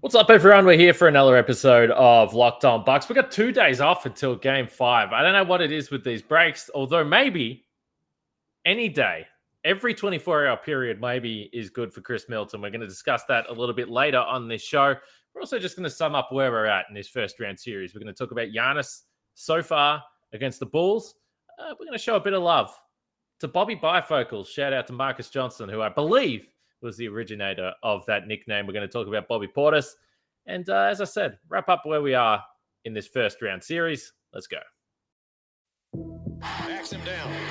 What's up, everyone? We're here for another episode of Locked On Bucks. We got two days off until Game Five. I don't know what it is with these breaks, although maybe any day, every 24-hour period, maybe is good for Chris Middleton. We're going to discuss that a little bit later on this show. We're also just going to sum up where we're at in this first round series. We're going to talk about Giannis so far against the Bulls. Uh, we're going to show a bit of love to Bobby Bifocals. Shout out to Marcus Johnson, who I believe was the originator of that nickname. We're going to talk about Bobby Portis. And uh, as I said, wrap up where we are in this first round series. Let's go. Backs him down.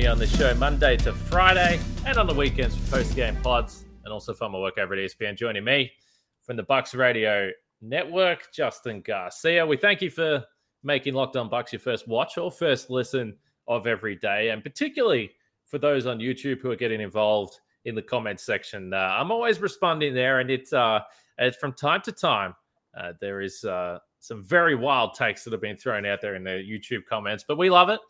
Me on the show Monday to Friday and on the weekends for post game pods and also from my work over at ESPN. Joining me from the Bucks Radio Network, Justin Garcia. We thank you for making Locked On Bucks your first watch or first listen of every day, and particularly for those on YouTube who are getting involved in the comments section. Uh, I'm always responding there, and it's uh, from time to time. Uh, there is uh, some very wild takes that have been thrown out there in the YouTube comments, but we love it.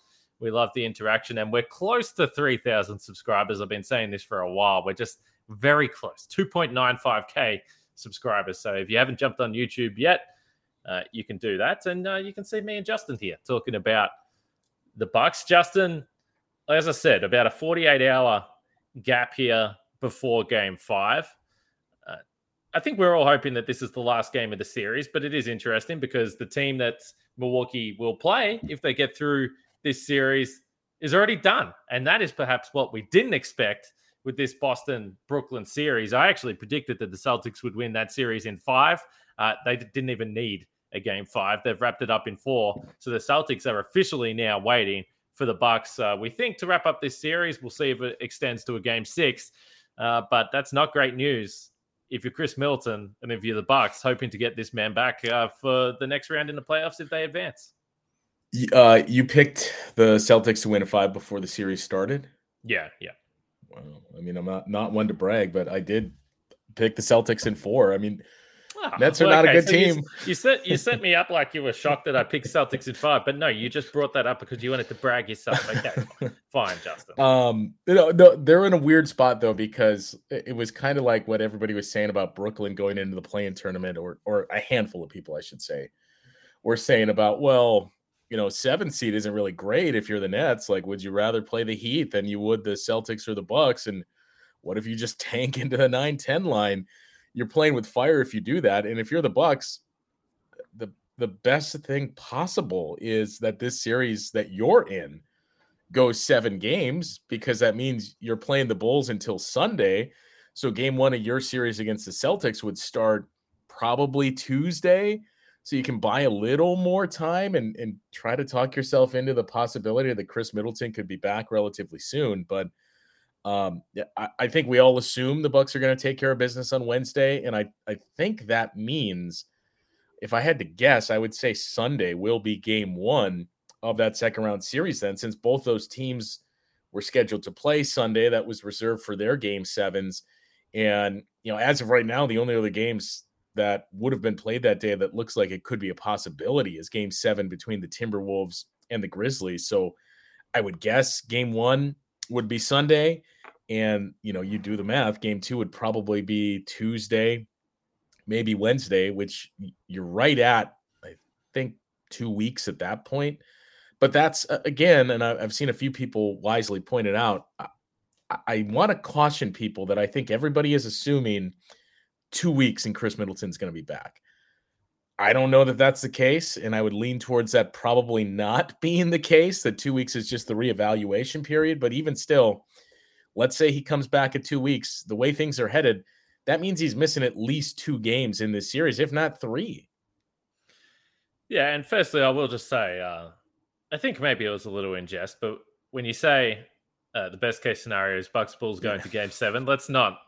We love the interaction, and we're close to 3,000 subscribers. I've been saying this for a while. We're just very close 2.95K subscribers. So if you haven't jumped on YouTube yet, uh, you can do that. And uh, you can see me and Justin here talking about the Bucks. Justin, as I said, about a 48 hour gap here before game five. Uh, I think we're all hoping that this is the last game of the series, but it is interesting because the team that Milwaukee will play, if they get through this series, is already done. And that is perhaps what we didn't expect with this Boston Brooklyn series. I actually predicted that the Celtics would win that series in five. Uh, they didn't even need a game five. They've wrapped it up in four. So the Celtics are officially now waiting for the Bucks. Uh, we think to wrap up this series. We'll see if it extends to a game six. Uh, but that's not great news if you're Chris Middleton and if you're the Bucks, hoping to get this man back uh, for the next round in the playoffs if they advance. Uh, you picked the Celtics to win a five before the series started. Yeah, yeah. Wow. I mean, I'm not not one to brag, but I did pick the Celtics in four. I mean, Ah, Nets are well, not a good so team. You, set you set me up like you were shocked that I picked Celtics in five, but no, you just brought that up because you wanted to brag yourself. Okay, fine, fine, Justin. Um, you know, no, they're in a weird spot though because it it was kind of like what everybody was saying about Brooklyn going into the play-in tournament, or or a handful of people, I should say, were saying about well, you know, seven seed isn't really great if you're the Nets. Like, would you rather play the Heat than you would the Celtics or the Bucks? And what if you just tank into the 9-10 line? You're playing with fire if you do that. And if you're the Bucks, the the best thing possible is that this series that you're in goes seven games because that means you're playing the Bulls until Sunday. So game one of your series against the Celtics would start probably Tuesday. So you can buy a little more time and, and try to talk yourself into the possibility that Chris Middleton could be back relatively soon. But um, I, I think we all assume the Bucks are going to take care of business on Wednesday. And I, I think that means if I had to guess, I would say Sunday will be game one of that second round series then since both those teams were scheduled to play Sunday that was reserved for their game sevens and you know as of right now the only other games that would have been played that day that looks like it could be a possibility is game 7 between the Timberwolves and the Grizzlies so I would guess game 1 would be Sunday and you know you do the math game 2 would probably be Tuesday maybe Wednesday which you're right at I think 2 weeks at that point but that's again, and I've seen a few people wisely point it out. I, I want to caution people that I think everybody is assuming two weeks and Chris Middleton's going to be back. I don't know that that's the case, and I would lean towards that probably not being the case. That two weeks is just the reevaluation period. But even still, let's say he comes back at two weeks. The way things are headed, that means he's missing at least two games in this series, if not three. Yeah, and firstly, I will just say, uh, I think maybe it was a little in jest, but when you say uh, the best case scenario is Bucks Bulls going yeah. to Game Seven, let's not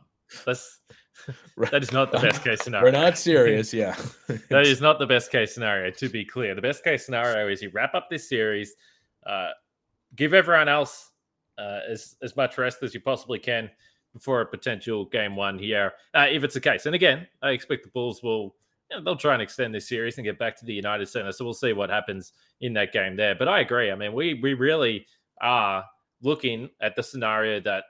let's that is not the best case scenario. We're not serious, yeah. that is not the best case scenario. To be clear, the best case scenario is you wrap up this series, uh, give everyone else uh, as as much rest as you possibly can before a potential game one here, uh, if it's the case. And again, I expect the Bulls will you know, they'll try and extend this series and get back to the United Center. So we'll see what happens in that game there. But I agree. I mean, we we really are looking at the scenario that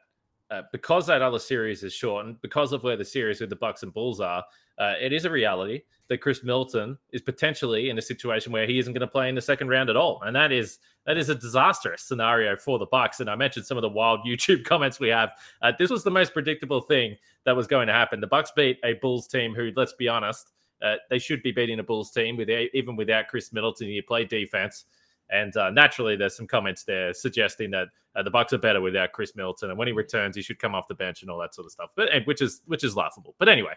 uh, because that other series is shortened, because of where the series with the Bucks and Bulls are, uh, it is a reality that Chris Middleton is potentially in a situation where he isn't going to play in the second round at all, and that is that is a disastrous scenario for the Bucks. And I mentioned some of the wild YouTube comments we have. Uh, this was the most predictable thing that was going to happen. The Bucks beat a Bulls team who, let's be honest, uh, they should be beating a Bulls team with even without Chris Middleton. He played defense. And uh, naturally, there's some comments there suggesting that uh, the Bucks are better without Chris Middleton, and when he returns, he should come off the bench and all that sort of stuff. But which is which is laughable. But anyway,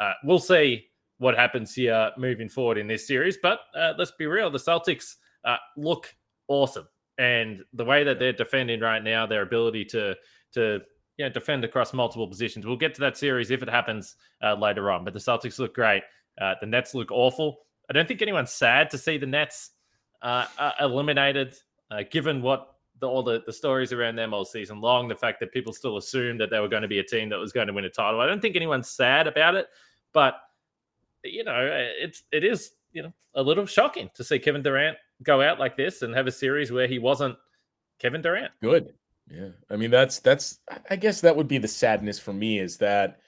uh, we'll see what happens here moving forward in this series. But uh, let's be real: the Celtics uh, look awesome, and the way that they're defending right now, their ability to to you know, defend across multiple positions. We'll get to that series if it happens uh, later on. But the Celtics look great. the Nets look awful. I don't think anyone's sad to see the Nets uh, uh, eliminated, uh, given what the, all the, the stories around them all season long, the fact that people still assumed that they were going to be a team that was going to win a title. I don't think anyone's sad about it, but you know, it's it is you know a little shocking to see Kevin Durant go out like this and have a series where he wasn't Kevin Durant. Good. Yeah. I mean, that's that's I guess that would be the sadness for me is that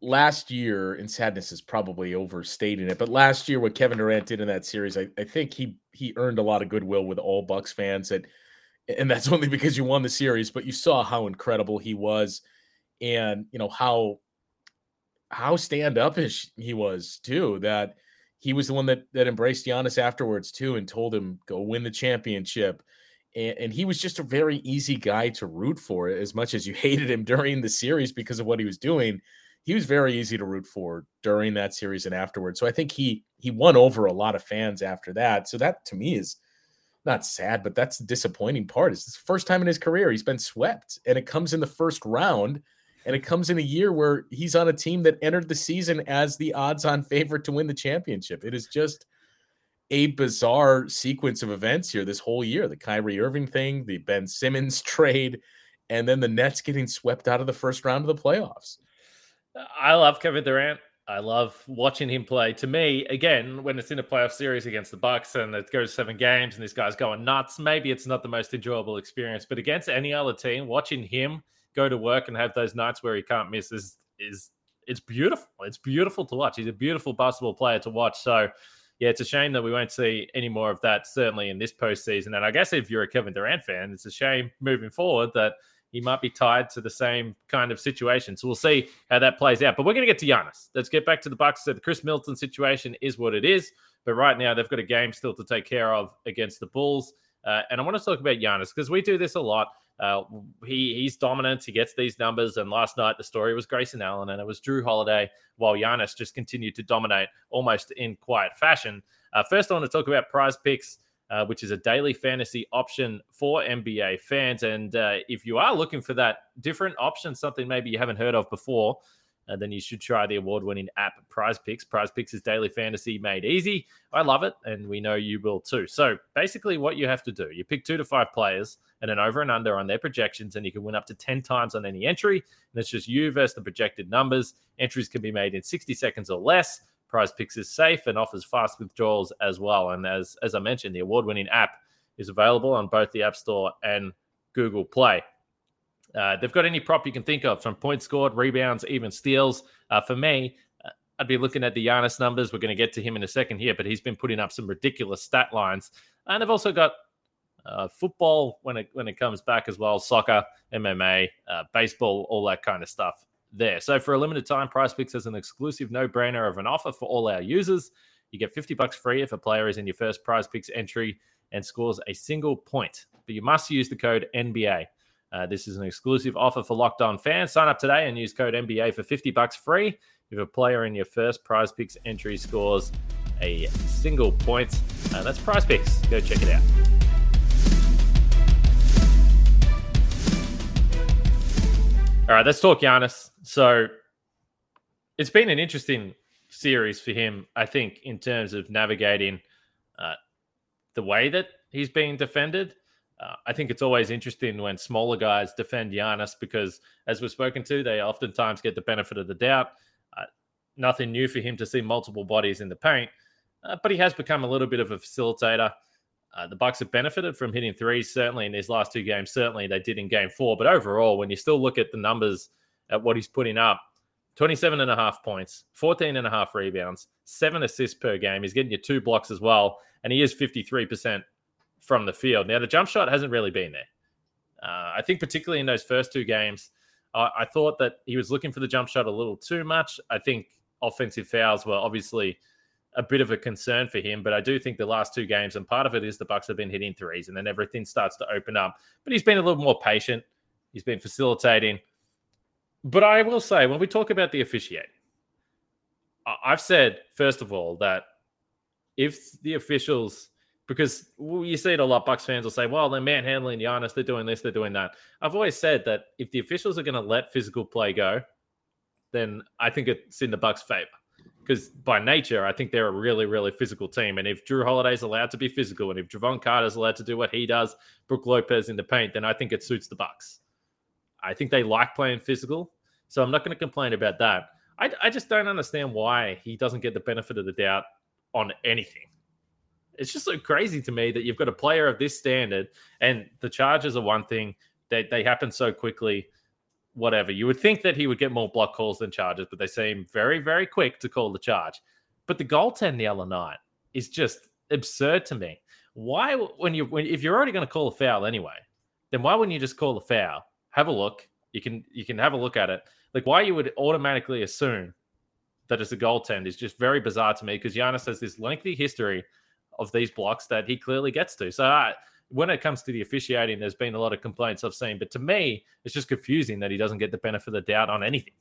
last year, and sadness is probably overstating it, but last year what Kevin Durant did in that series, I, I think he he earned a lot of goodwill with all Bucks fans, and and that's only because you won the series, but you saw how incredible he was, and you know how how stand upish he was too. That he was the one that that embraced Giannis afterwards too, and told him go win the championship. And, and he was just a very easy guy to root for, as much as you hated him during the series because of what he was doing he was very easy to root for during that series and afterwards. So I think he he won over a lot of fans after that. So that to me is not sad, but that's the disappointing part. Is the first time in his career he's been swept, and it comes in the first round, and it comes in a year where he's on a team that entered the season as the odds-on favorite to win the championship. It is just a bizarre sequence of events here this whole year. The Kyrie Irving thing, the Ben Simmons trade, and then the Nets getting swept out of the first round of the playoffs. I love Kevin Durant. I love watching him play. To me, again, when it's in a playoff series against the Bucks and it goes seven games and this guy's going nuts, maybe it's not the most enjoyable experience. But against any other team, watching him go to work and have those nights where he can't miss is is it's beautiful. It's beautiful to watch. He's a beautiful basketball player to watch. So yeah, it's a shame that we won't see any more of that, certainly in this postseason. And I guess if you're a Kevin Durant fan, it's a shame moving forward that he might be tied to the same kind of situation. So we'll see how that plays out. But we're going to get to Giannis. Let's get back to the Bucks. So the Chris Middleton situation is what it is. But right now they've got a game still to take care of against the Bulls. Uh, and I want to talk about Giannis because we do this a lot. Uh, he he's dominant. He gets these numbers. And last night the story was Grayson Allen and it was Jrue Holiday, while Giannis just continued to dominate almost in quiet fashion. Uh, first, I want to talk about Prize Picks uh, which is a daily fantasy option for NBA fans. And uh, if you are looking for that different option, something maybe you haven't heard of before, uh, then you should try the award winning app Prize Picks. Prize Picks is daily fantasy made easy. I love it, and we know you will too. So basically, what you have to do, you pick two to five players and an over and under on their projections, and you can win up to 10 times on any entry. And it's just you versus the projected numbers. Entries can be made in 60 seconds or less. Prize Picks is safe and offers fast withdrawals as well. And as as I mentioned, the award-winning app is available on both the App Store and Google Play. Uh, they've got any prop you can think of, from points scored, rebounds, even steals. Uh, for me, uh, I'd be looking at the Giannis numbers. We're going to get to him in a second here, but he's been putting up some ridiculous stat lines. And they've also got uh, football when it when it comes back as well, soccer, MMA, uh, baseball, all that kind of stuff there. So for a limited time, Prize Picks has an exclusive no-brainer of an offer for all our users. You get 50 bucks free if a player is in your first Prize Picks entry and scores a single point. But you must use the code NBA. Uh, this is an exclusive offer for Locked On fans. Sign up today and use code NBA for 50 bucks free if a player in your first Prize Picks entry scores a single point. Uh, that's Prize Picks. Go check it out. All right, let's talk Giannis. So it's been an interesting series for him, I think, in terms of navigating uh, the way that he's being defended. Uh, I think it's always interesting when smaller guys defend Giannis because, as we've spoken to, they oftentimes get the benefit of the doubt. Uh, nothing new for him to see multiple bodies in the paint, uh, but he has become a little bit of a facilitator. Uh, the Bucks have benefited from hitting threes, certainly in these last two games. Certainly they did in Game Four, but overall, when you still look at the numbers at what he's putting up, 27 and a half points, 14 and a half rebounds, seven assists per game. He's getting you two blocks as well, and he is 53% from the field. Now, the jump shot hasn't really been there. Uh, I think, particularly in those first two games, uh, I thought that he was looking for the jump shot a little too much. I think offensive fouls were obviously a bit of a concern for him, but I do think the last two games, and part of it is the Bucks have been hitting threes, and then everything starts to open up. But he's been a little more patient. He's been facilitating. But I will say, when we talk about the officiating, I've said first of all that if the officials, because you see it a lot, Bucks fans will say, "Well, they're manhandling Giannis, they're doing this, they're doing that." I've always said that if the officials are going to let physical play go, then I think it's in the Bucks' favor because by nature, I think they're a really, really physical team. And if Jrue Holiday's allowed to be physical, and if Jevon Carter's allowed to do what he does, Brook Lopez in the paint, then I think it suits the Bucks. I think they like playing physical, so I'm not going to complain about that. I, I just don't understand why he doesn't get the benefit of the doubt on anything. It's just so crazy to me that you've got a player of this standard, and the charges are one thing. They they happen so quickly whatever. You would think that he would get more block calls than charges, but they seem very, very quick to call the charge. But the goaltend the other night is just absurd to me. Why, when you, when, if you're already going to call a foul anyway, then why wouldn't you just call a foul? Have a look. You can, you can have a look at it. Like why you would automatically assume that it's a goaltend is just very bizarre to me because Giannis has this lengthy history of these blocks that he clearly gets to. So I, when it comes to the officiating, there's been a lot of complaints I've seen. But to me, it's just confusing that he doesn't get the benefit of the doubt on anything.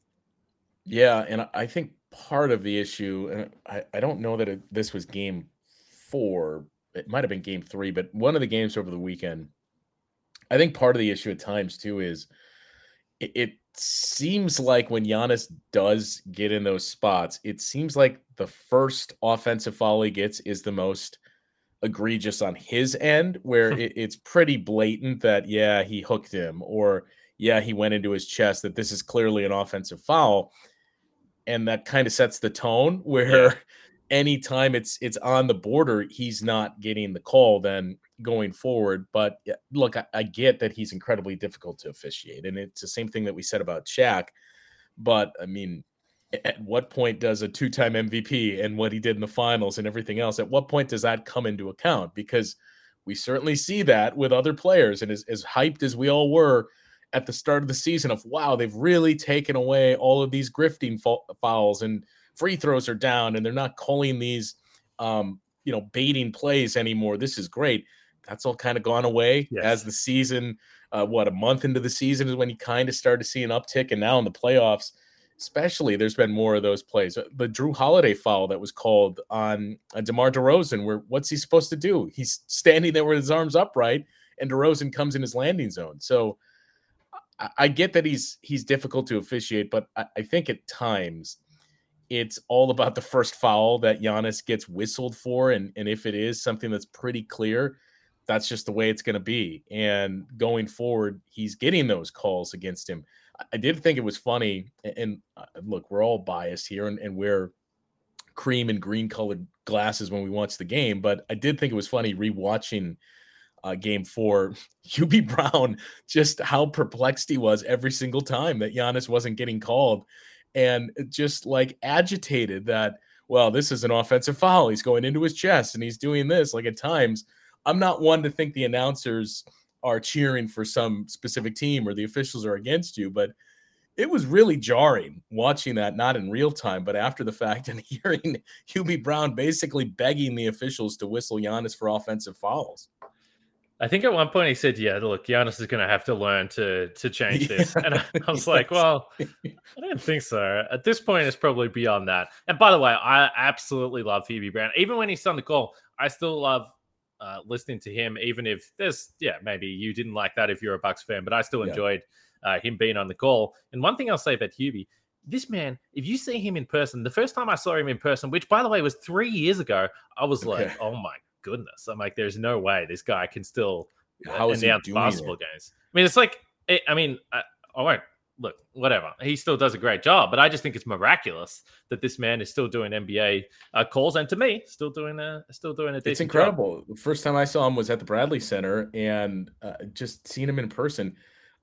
Yeah, and I think part of the issue, and I, I don't know that it, this was game four, it might have been game three, but one of the games over the weekend, I think part of the issue at times too is it, it seems like when Giannis does get in those spots, it seems like the first offensive foul he gets is the most egregious on his end, where hmm. it, it's pretty blatant that, yeah, he hooked him, or yeah, he went into his chest, that this is clearly an offensive foul. And that kind of sets the tone where yeah. anytime it's it's on the border, he's not getting the call then going forward. But look, I, I get that he's incredibly difficult to officiate. And it's the same thing that we said about Shaq. But I mean, at what point does a two-time MVP and what he did in the finals and everything else at what point does that come into account because we certainly see that with other players and as, as hyped as we all were at the start of the season of wow they've really taken away all of these grifting fouls and free throws are down and they're not calling these um, you know baiting plays anymore this is great that's all kind of gone away yes. as the season uh, what a month into the season is when you kind of started to see an uptick and now in the playoffs especially there's been more of those plays. Uh, the Jrue Holiday foul that was called on uh, DeMar DeRozan, where what's he supposed to do? He's standing there with his arms upright, and DeRozan comes in his landing zone. So I, I get that he's he's difficult to officiate, but I, I, think at times it's all about the first foul that Giannis gets whistled for, and and if it is something that's pretty clear. That's just the way it's going to be. And going forward, he's getting those calls against him. I did think it was funny. And uh, look, we're all biased here and, and we're cream and green colored glasses when we watch the game. But I did think it was funny rewatching uh, game four. Hubie Brown, just how perplexed he was every single time that Giannis wasn't getting called and just like agitated that, well, this is an offensive foul. He's going into his chest and he's doing this. Like at times, I'm not one to think the announcers are cheering for some specific team or the officials are against you. But it was really jarring watching that, not in real time, but after the fact, and hearing Hubie Brown basically begging the officials to whistle Giannis for offensive fouls. I think at one point he said, "Yeah, look, Giannis is going to have to learn to to change this," and I, I was like, "Well, I don't think so." At this point, it's probably beyond that. And by the way, I absolutely love Hubie Brown. Even when he's on the call, I still love uh, listening to him. Even if there's, yeah, maybe you didn't like that if you're a Bucks fan, but I still Yeah. enjoyed uh, him being on the call. And one thing I'll say about Hubie, this man, if you see him in person, the first time I saw him in person, which by the way was three years ago, I was like, "Oh my goodness!" I'm like, "There's no way this guy can still." How is he announce basketball it? games. I mean, it's like, I I mean, I, I won't look, whatever. He still does a great job, but I just think it's miraculous that this man is still doing NBA uh, calls, and to me, still doing a still doing a. It's decent job. incredible. The first time I saw him was at the Bradley Center, and uh, just seeing him in person,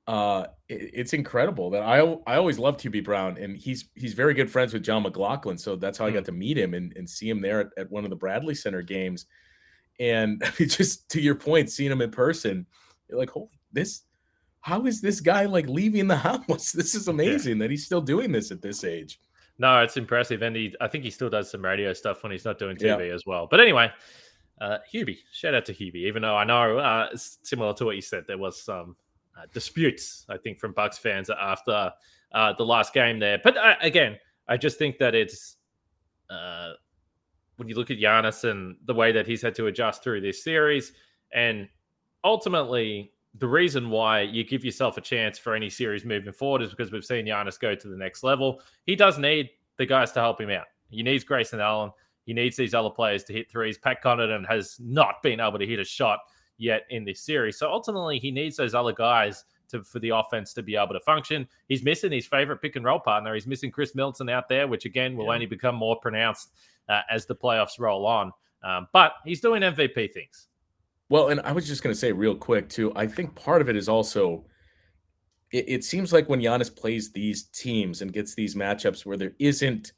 uh, it- it's incredible. That I I always loved Hubie Brown, and he's he's very good friends with John McLaughlin, so that's how I got to meet him and, and see him there at, at one of the Bradley Center games. And I mean, just to your point, seeing him in person, you're like, holy, this. How is this guy like leaving the house? This is amazing that he's still doing this at this age. No, it's impressive, and he, I think he still does some radio stuff when he's not doing Yeah. TV as well. But anyway, uh, Hubie, shout out to Hubie. Even though I know, uh, it's similar to what you said, there was some uh, disputes, I think, from Bucks fans after uh, the last game there. But uh, again, I just think that it's uh, when you look at Giannis and the way that he's had to adjust through this series, and ultimately the reason why you give yourself a chance for any series moving forward is because we've seen Giannis go to the next level. He does need the guys to help him out. He needs Grayson Allen. He needs these other players to hit threes. Pat Connaughton has not been able to hit a shot yet in this series. So ultimately, he needs those other guys to for the offense to be able to function. He's missing his favorite pick and roll partner. He's missing Chris Middleton out there, which again will Yeah. only become more pronounced uh, as the playoffs roll on. Um, but he's doing MVP things. Well, and I was just going to say real quick too. I think part of it is also. It, it seems like when Giannis plays these teams and gets these matchups where there isn't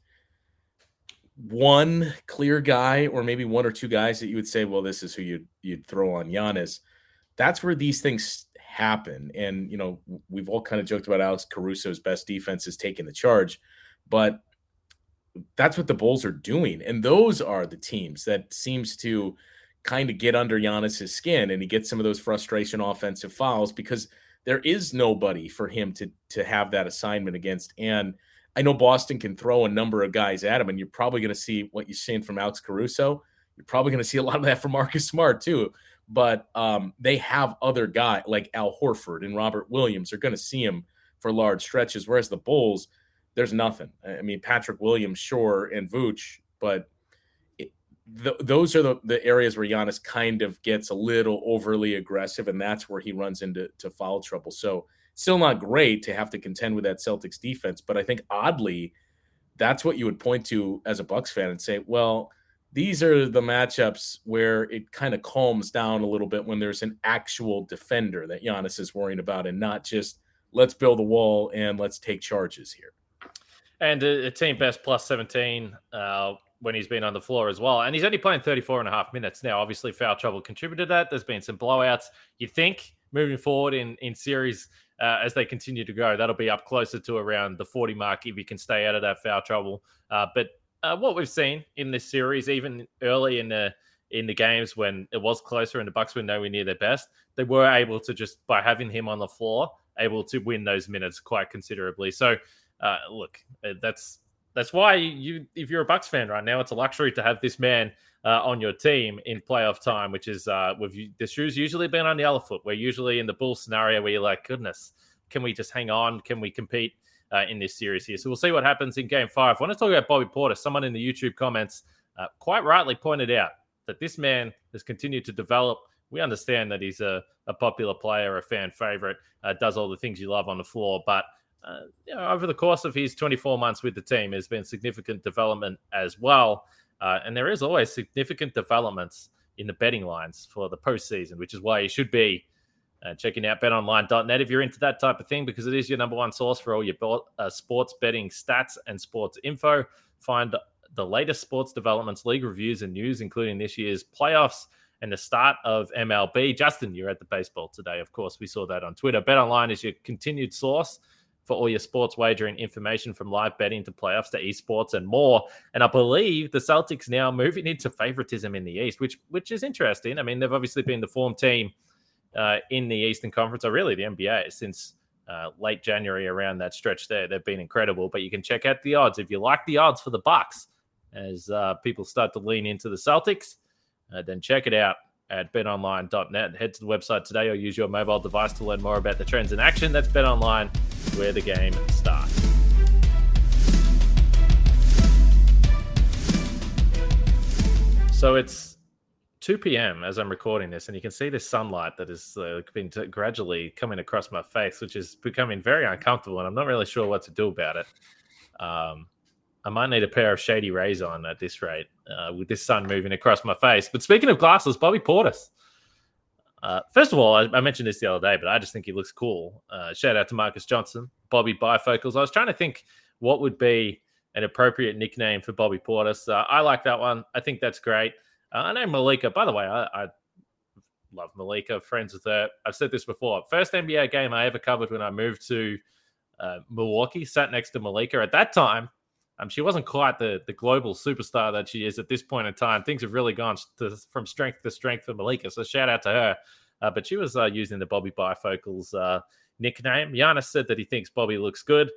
one clear guy, or maybe one or two guys that you would say, "Well, this is who you'd you'd throw on Giannis." That's where these things happen. And you know, we've all kind of joked about Alex Caruso's best defense is taking the charge, but that's what the Bulls are doing. And those are the teams that seems to kind of get under Giannis's skin and he gets some of those frustration offensive fouls because there is nobody for him to to have that assignment against. And I know Boston can throw a number of guys at him, and you're probably going to see what you're seeing from Alex Caruso. You're probably going to see a lot of that from Marcus Smart too. But um, they have other guys like Al Horford and Robert Williams are going to see him for large stretches, whereas the Bulls, there's nothing. I mean, Patrick Williams, sure, and Vooch, but it, th- those are the, the areas where Giannis kind of gets a little overly aggressive, and that's where he runs into to foul trouble. So, still not great to have to contend with that Celtics defense, but I think oddly, that's what you would point to as a Bucks fan and say, well, these are the matchups where it kind of calms down a little bit when there's an actual defender that Giannis is worrying about, and not just let's build a wall and let's take charges here. And a, a team best plus 17 uh, when he's been on the floor as well. And he's only playing 34 and a half minutes now. Obviously, foul trouble contributed to that. There's been some blowouts. You think moving forward in, in series uh, as they continue to go, that'll be up closer to around the 40 mark if he can stay out of that foul trouble. Uh, but uh, what we've seen in this series, even early in the in the games when it was closer and the Bucks were nowhere near their best, they were able to just by having him on the floor, able to win those minutes quite considerably. So, uh, look, uh, that's that's why you, if you're a Bucks fan right now, it's a luxury to have this man uh, on your team in playoff time, which is uh, with you, the shoes usually been on the other foot. We're usually in the bull scenario where you're like, goodness, can we just hang on? Can we compete uh, in this series here? So we'll see what happens in Game Five. I want to talk about Bobby Portis. Someone in the YouTube comments uh, quite rightly pointed out that this man has continued to develop. We understand that he's a, a popular player, a fan favorite, uh, does all the things you love on the floor, but uh, you know, over the course of his 24 months with the team, there's been significant development as well. Uh, and there is always significant developments in the betting lines for the postseason, which is why you should be uh, checking out betonline.net if you're into that type of thing, because it is your number one source for all your uh, sports betting stats and sports info. Find the latest sports developments, league reviews, and news, including this year's playoffs and the start of MLB. Justin, you're at the baseball today. Of course, we saw that on Twitter. BetOnline is your continued source for all your sports wagering information from live betting to playoffs to esports and more. And I believe the Celtics now moving into favoritism in the East, which which is interesting. I mean, they've obviously been the form team uh, in the Eastern Conference, or really the NBA, since uh, late January around that stretch there. They've been incredible. But you can check out the odds if you like the odds for the Bucks as uh, people start to lean into the Celtics. Uh, then check it out at betonline.net. Head to the website today or use your mobile device to learn more about the trends in action. That's betonline, where the game starts. So it's 2 p.m. as I'm recording this, and you can see the sunlight that has uh, been t- gradually coming across my face, which is becoming very uncomfortable, and I'm not really sure what to do about it. Um, I might need a pair of shady rays on at this rate uh, with this sun moving across my face. But speaking of glasses, Bobby Portis. Uh, first of all, I, I, mentioned this the other day, but I just think he looks cool. Uh, shout out to Marcus Johnson, Bobby Bifocals. I was trying to think what would be an appropriate nickname for Bobby Portis. Uh, I like that one. I think that's great. Uh, I know Malika, by the way, I, I, love Malika, friends with her. I've said this before. First NBA game I ever covered when I moved to uh, Milwaukee, sat next to Malika. At that time, um, she wasn't quite the, the global superstar that she is at this point in time. Things have really gone to, from strength to strength for Malika. So shout out to her. Uh, but she was uh, using the Bobby Bifocals uh, nickname. Giannis said that he thinks Bobby looks good,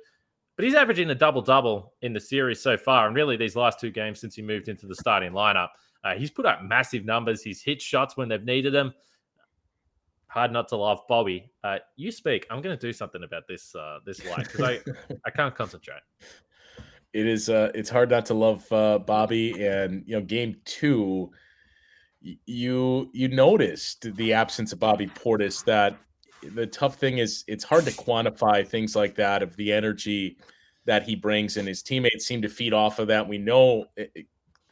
but he's averaging a double double in the series so far. And really, these last two games since he moved into the starting lineup. Uh, he's put up massive numbers. He's hit shots when they've needed them. Hard not to love Bobby. Uh, you speak. I'm going to do something about this uh, this light because I I can't concentrate. It is uh, it's hard not to love uh, Bobby, and you know, game two, you you noticed the absence of Bobby Portis. That the tough thing is it's hard to quantify things like that of the energy that he brings, and his teammates seem to feed off of that. We know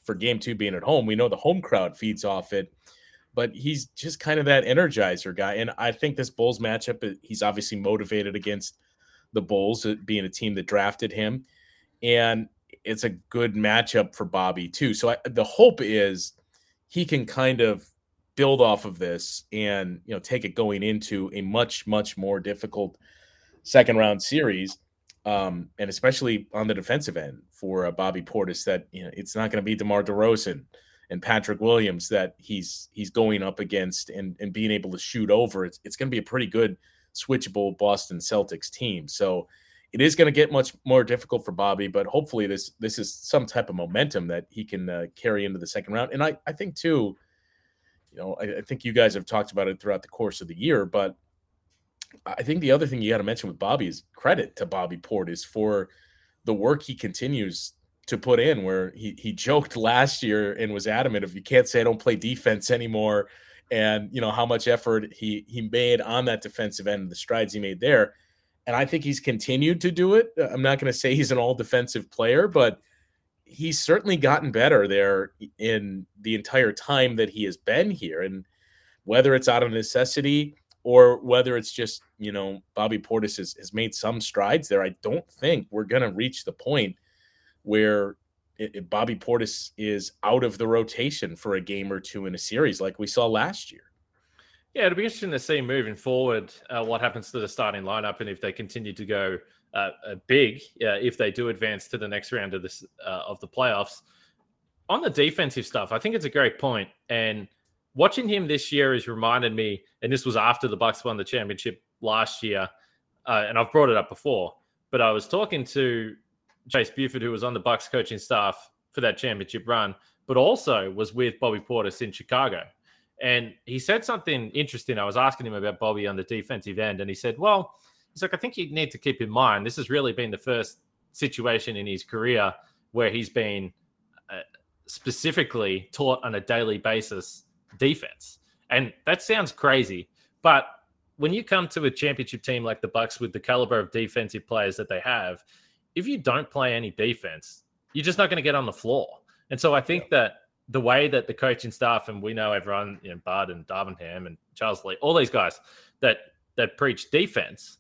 for game two being at home. We know the home crowd feeds off it, but he's just kind of that energizer guy. And I think this Bulls matchup, uh, he's obviously motivated against the Bulls, being a team that drafted him. And it's a good matchup for Bobby, too. So I, the hope is he can kind of build off of this and you know take it going into a much much more difficult second round series um, and especially on the defensive end for uh, Bobby Portis, that you know it's not going to be DeMar DeRozan and Patrick Williams that he's he's going up against and and being able to shoot over. It's it's going to be a pretty good switchable Boston Celtics team. So it is going to get much more difficult for Bobby, but hopefully this this is some type of momentum that he can uh, carry into the second round. And I I think too, you know, I, I think you guys have talked about it throughout the course of the year, but I think the other thing you got to mention with Bobby is credit to Bobby Portis for the work he continues to put in. Where he he joked last year and was adamant if you can't say I don't play defense anymore, and you know how much effort he he made on that defensive end, the strides he made there, and I think he's continued to do it. I'm not going to say he's an all defensive player, but he's certainly gotten better there in the entire time that he has been here, and whether it's out of necessity or whether it's just you know Bobby Portis has, has made some strides there. I don't think we're going to reach the point where it, it, Bobby Portis is out of the rotation for a game or two in a series like we saw last year. Yeah, it'll be interesting to see moving forward uh, what happens to the starting lineup and if they continue to go uh, uh big, if they do advance to the next round of this uh, of the playoffs. On the defensive stuff, I think it's a great point. point and watching him this year has reminded me, and this was after the Bucks won the championship last year, uh, and I've brought it up before. But I was talking to Chase Buford, who was on the Bucks coaching staff for that championship run, but also was with Bobby Portis in Chicago. And he said something interesting. I was asking him about Bobby on the defensive end, and he said, "Well, he's like, I think you need to keep in mind this has really been the first situation in his career where he's been." Uh, specifically taught on a daily basis defense. And that sounds crazy, but when you come to a championship team like the Bucks with the caliber of defensive players that they have, if you don't play any defense, you're just not going to get on the floor. And so I think yeah. that the way that the coaching staff and we know everyone, you know, Bud and Darvin Ham and Charles Lee, all these guys that that preach defense,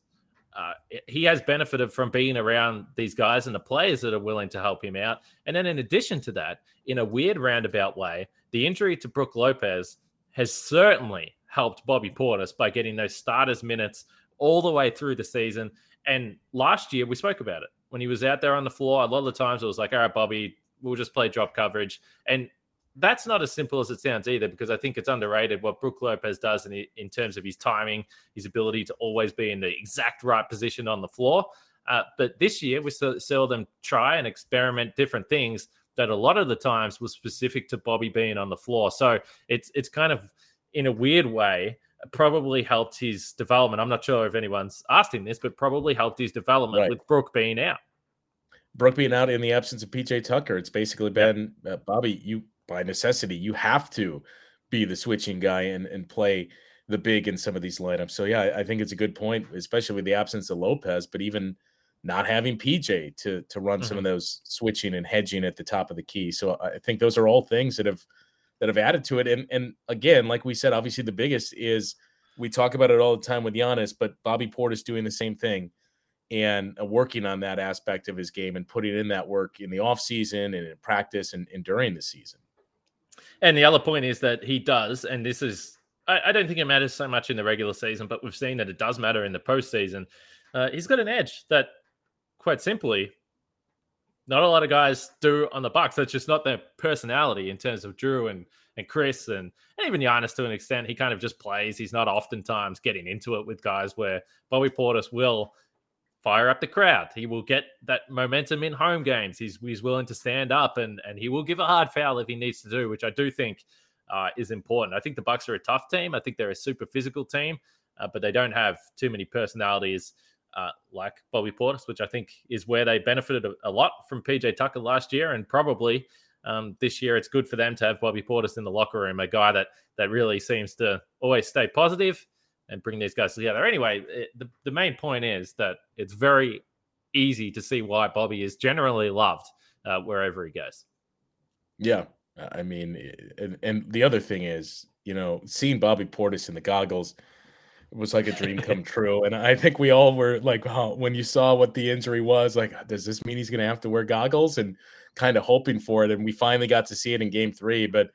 uh, he has benefited from being around these guys and the players that are willing to help him out. And then in addition to that, in a weird roundabout way, the injury to Brook Lopez has certainly helped Bobby Portis by getting those starters minutes all the way through the season. And last year we spoke about it when he was out there on the floor. A lot of the times it was like, all right, Bobby, we'll just play drop coverage. And that's not as simple as it sounds either, because I think it's underrated what Brook Lopez does in, in terms of his timing, his ability to always be in the exact right position on the floor. Uh, but this year, we saw them try and experiment different things that a lot of the times was specific to Bobby being on the floor. So it's it's kind of in a weird way probably helped his development. I'm not sure if anyone's asked him this, but probably helped his development right. with Brook being out. Brook being out in the absence of PJ Tucker, it's basically been yep. uh, Bobby. You by necessity, you have to be the switching guy and and play the big in some of these lineups. So yeah, I, think it's a good point, especially with the absence of Lopez, but even not having PJ to to run mm-hmm. some of mm-hmm. those switching and hedging at the top of the key. So I think those are all things that have that have added to it. And and again, like we said, obviously the biggest is we talk about it all the time with Giannis, but Bobby Portis doing the same thing and uh, working on that aspect of his game and putting in that work in the off season and in practice and, and during the season. And the other point is that he does, and this is I, I, don't think it matters so much in the regular season, but we've seen that it does matter in the postseason. Uh, he's got an edge that quite simply, not a lot of guys do on the Bucks. That's just not their personality in terms of Jrue and and Chris and, and even Giannis to an extent. He kind of just plays. He's not oftentimes getting into it with guys where Bobby Portis will fire up the crowd. He will get that momentum in home games. He's he's willing to stand up and and he will give a hard foul if he needs to do, which I do think uh, is important. I think the Bucks are a tough team. I think they're a super physical team, uh, but they don't have too many personalities uh, like Bobby Portis, which I think is where they benefited a, a lot from PJ Tucker last year, and probably um, this year it's good for them to have Bobby Portis in the locker room, a guy that that really seems to always stay positive and bring these guys together. Anyway, it, the the main point is that it's very easy to see why Bobby is generally loved uh, wherever he goes. Yeah, I mean, and, and the other thing is, you know, seeing Bobby Portis in the goggles was like a dream come true. And I think we all were like, oh, when you saw what the injury was, like, does this mean he's going to have to wear goggles? And kind of hoping for it. And we finally got to see it in game three. But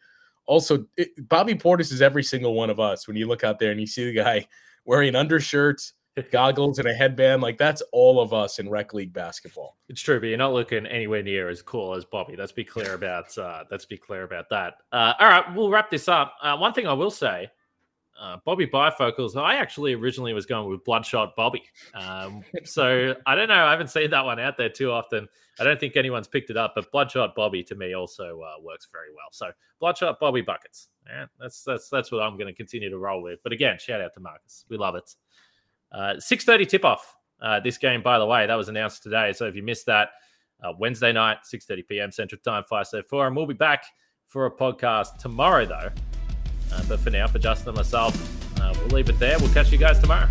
also, it, Bobby Portis is every single one of us. When you look out there and you see the guy wearing undershirts, goggles, and a headband, like that's all of us in rec league basketball. It's true, but you're not looking anywhere near as cool as Bobby. Let's be clear about uh, let's be clear about that. Uh, all right, we'll wrap this up. Uh, one thing I will say uh, Bobby bifocals. I actually originally was going with Bloodshot Bobby. Um, so I don't know. I haven't seen that one out there too often. I don't think anyone's picked it up, but Bloodshot Bobby to me also uh, works very well. So Bloodshot Bobby buckets. Yeah, that's that's that's what I'm going to continue to roll with. But again, shout out to Marcus. We love it. Uh, 6:30 tip off. Uh, this game, by the way, that was announced today. So if you missed that, uh, Wednesday night, 6:30 p.m. Central Time, 574, and we'll be back for a podcast tomorrow, though. Uh, but for now, for Justin and myself, uh, we'll leave it there. We'll catch you guys tomorrow.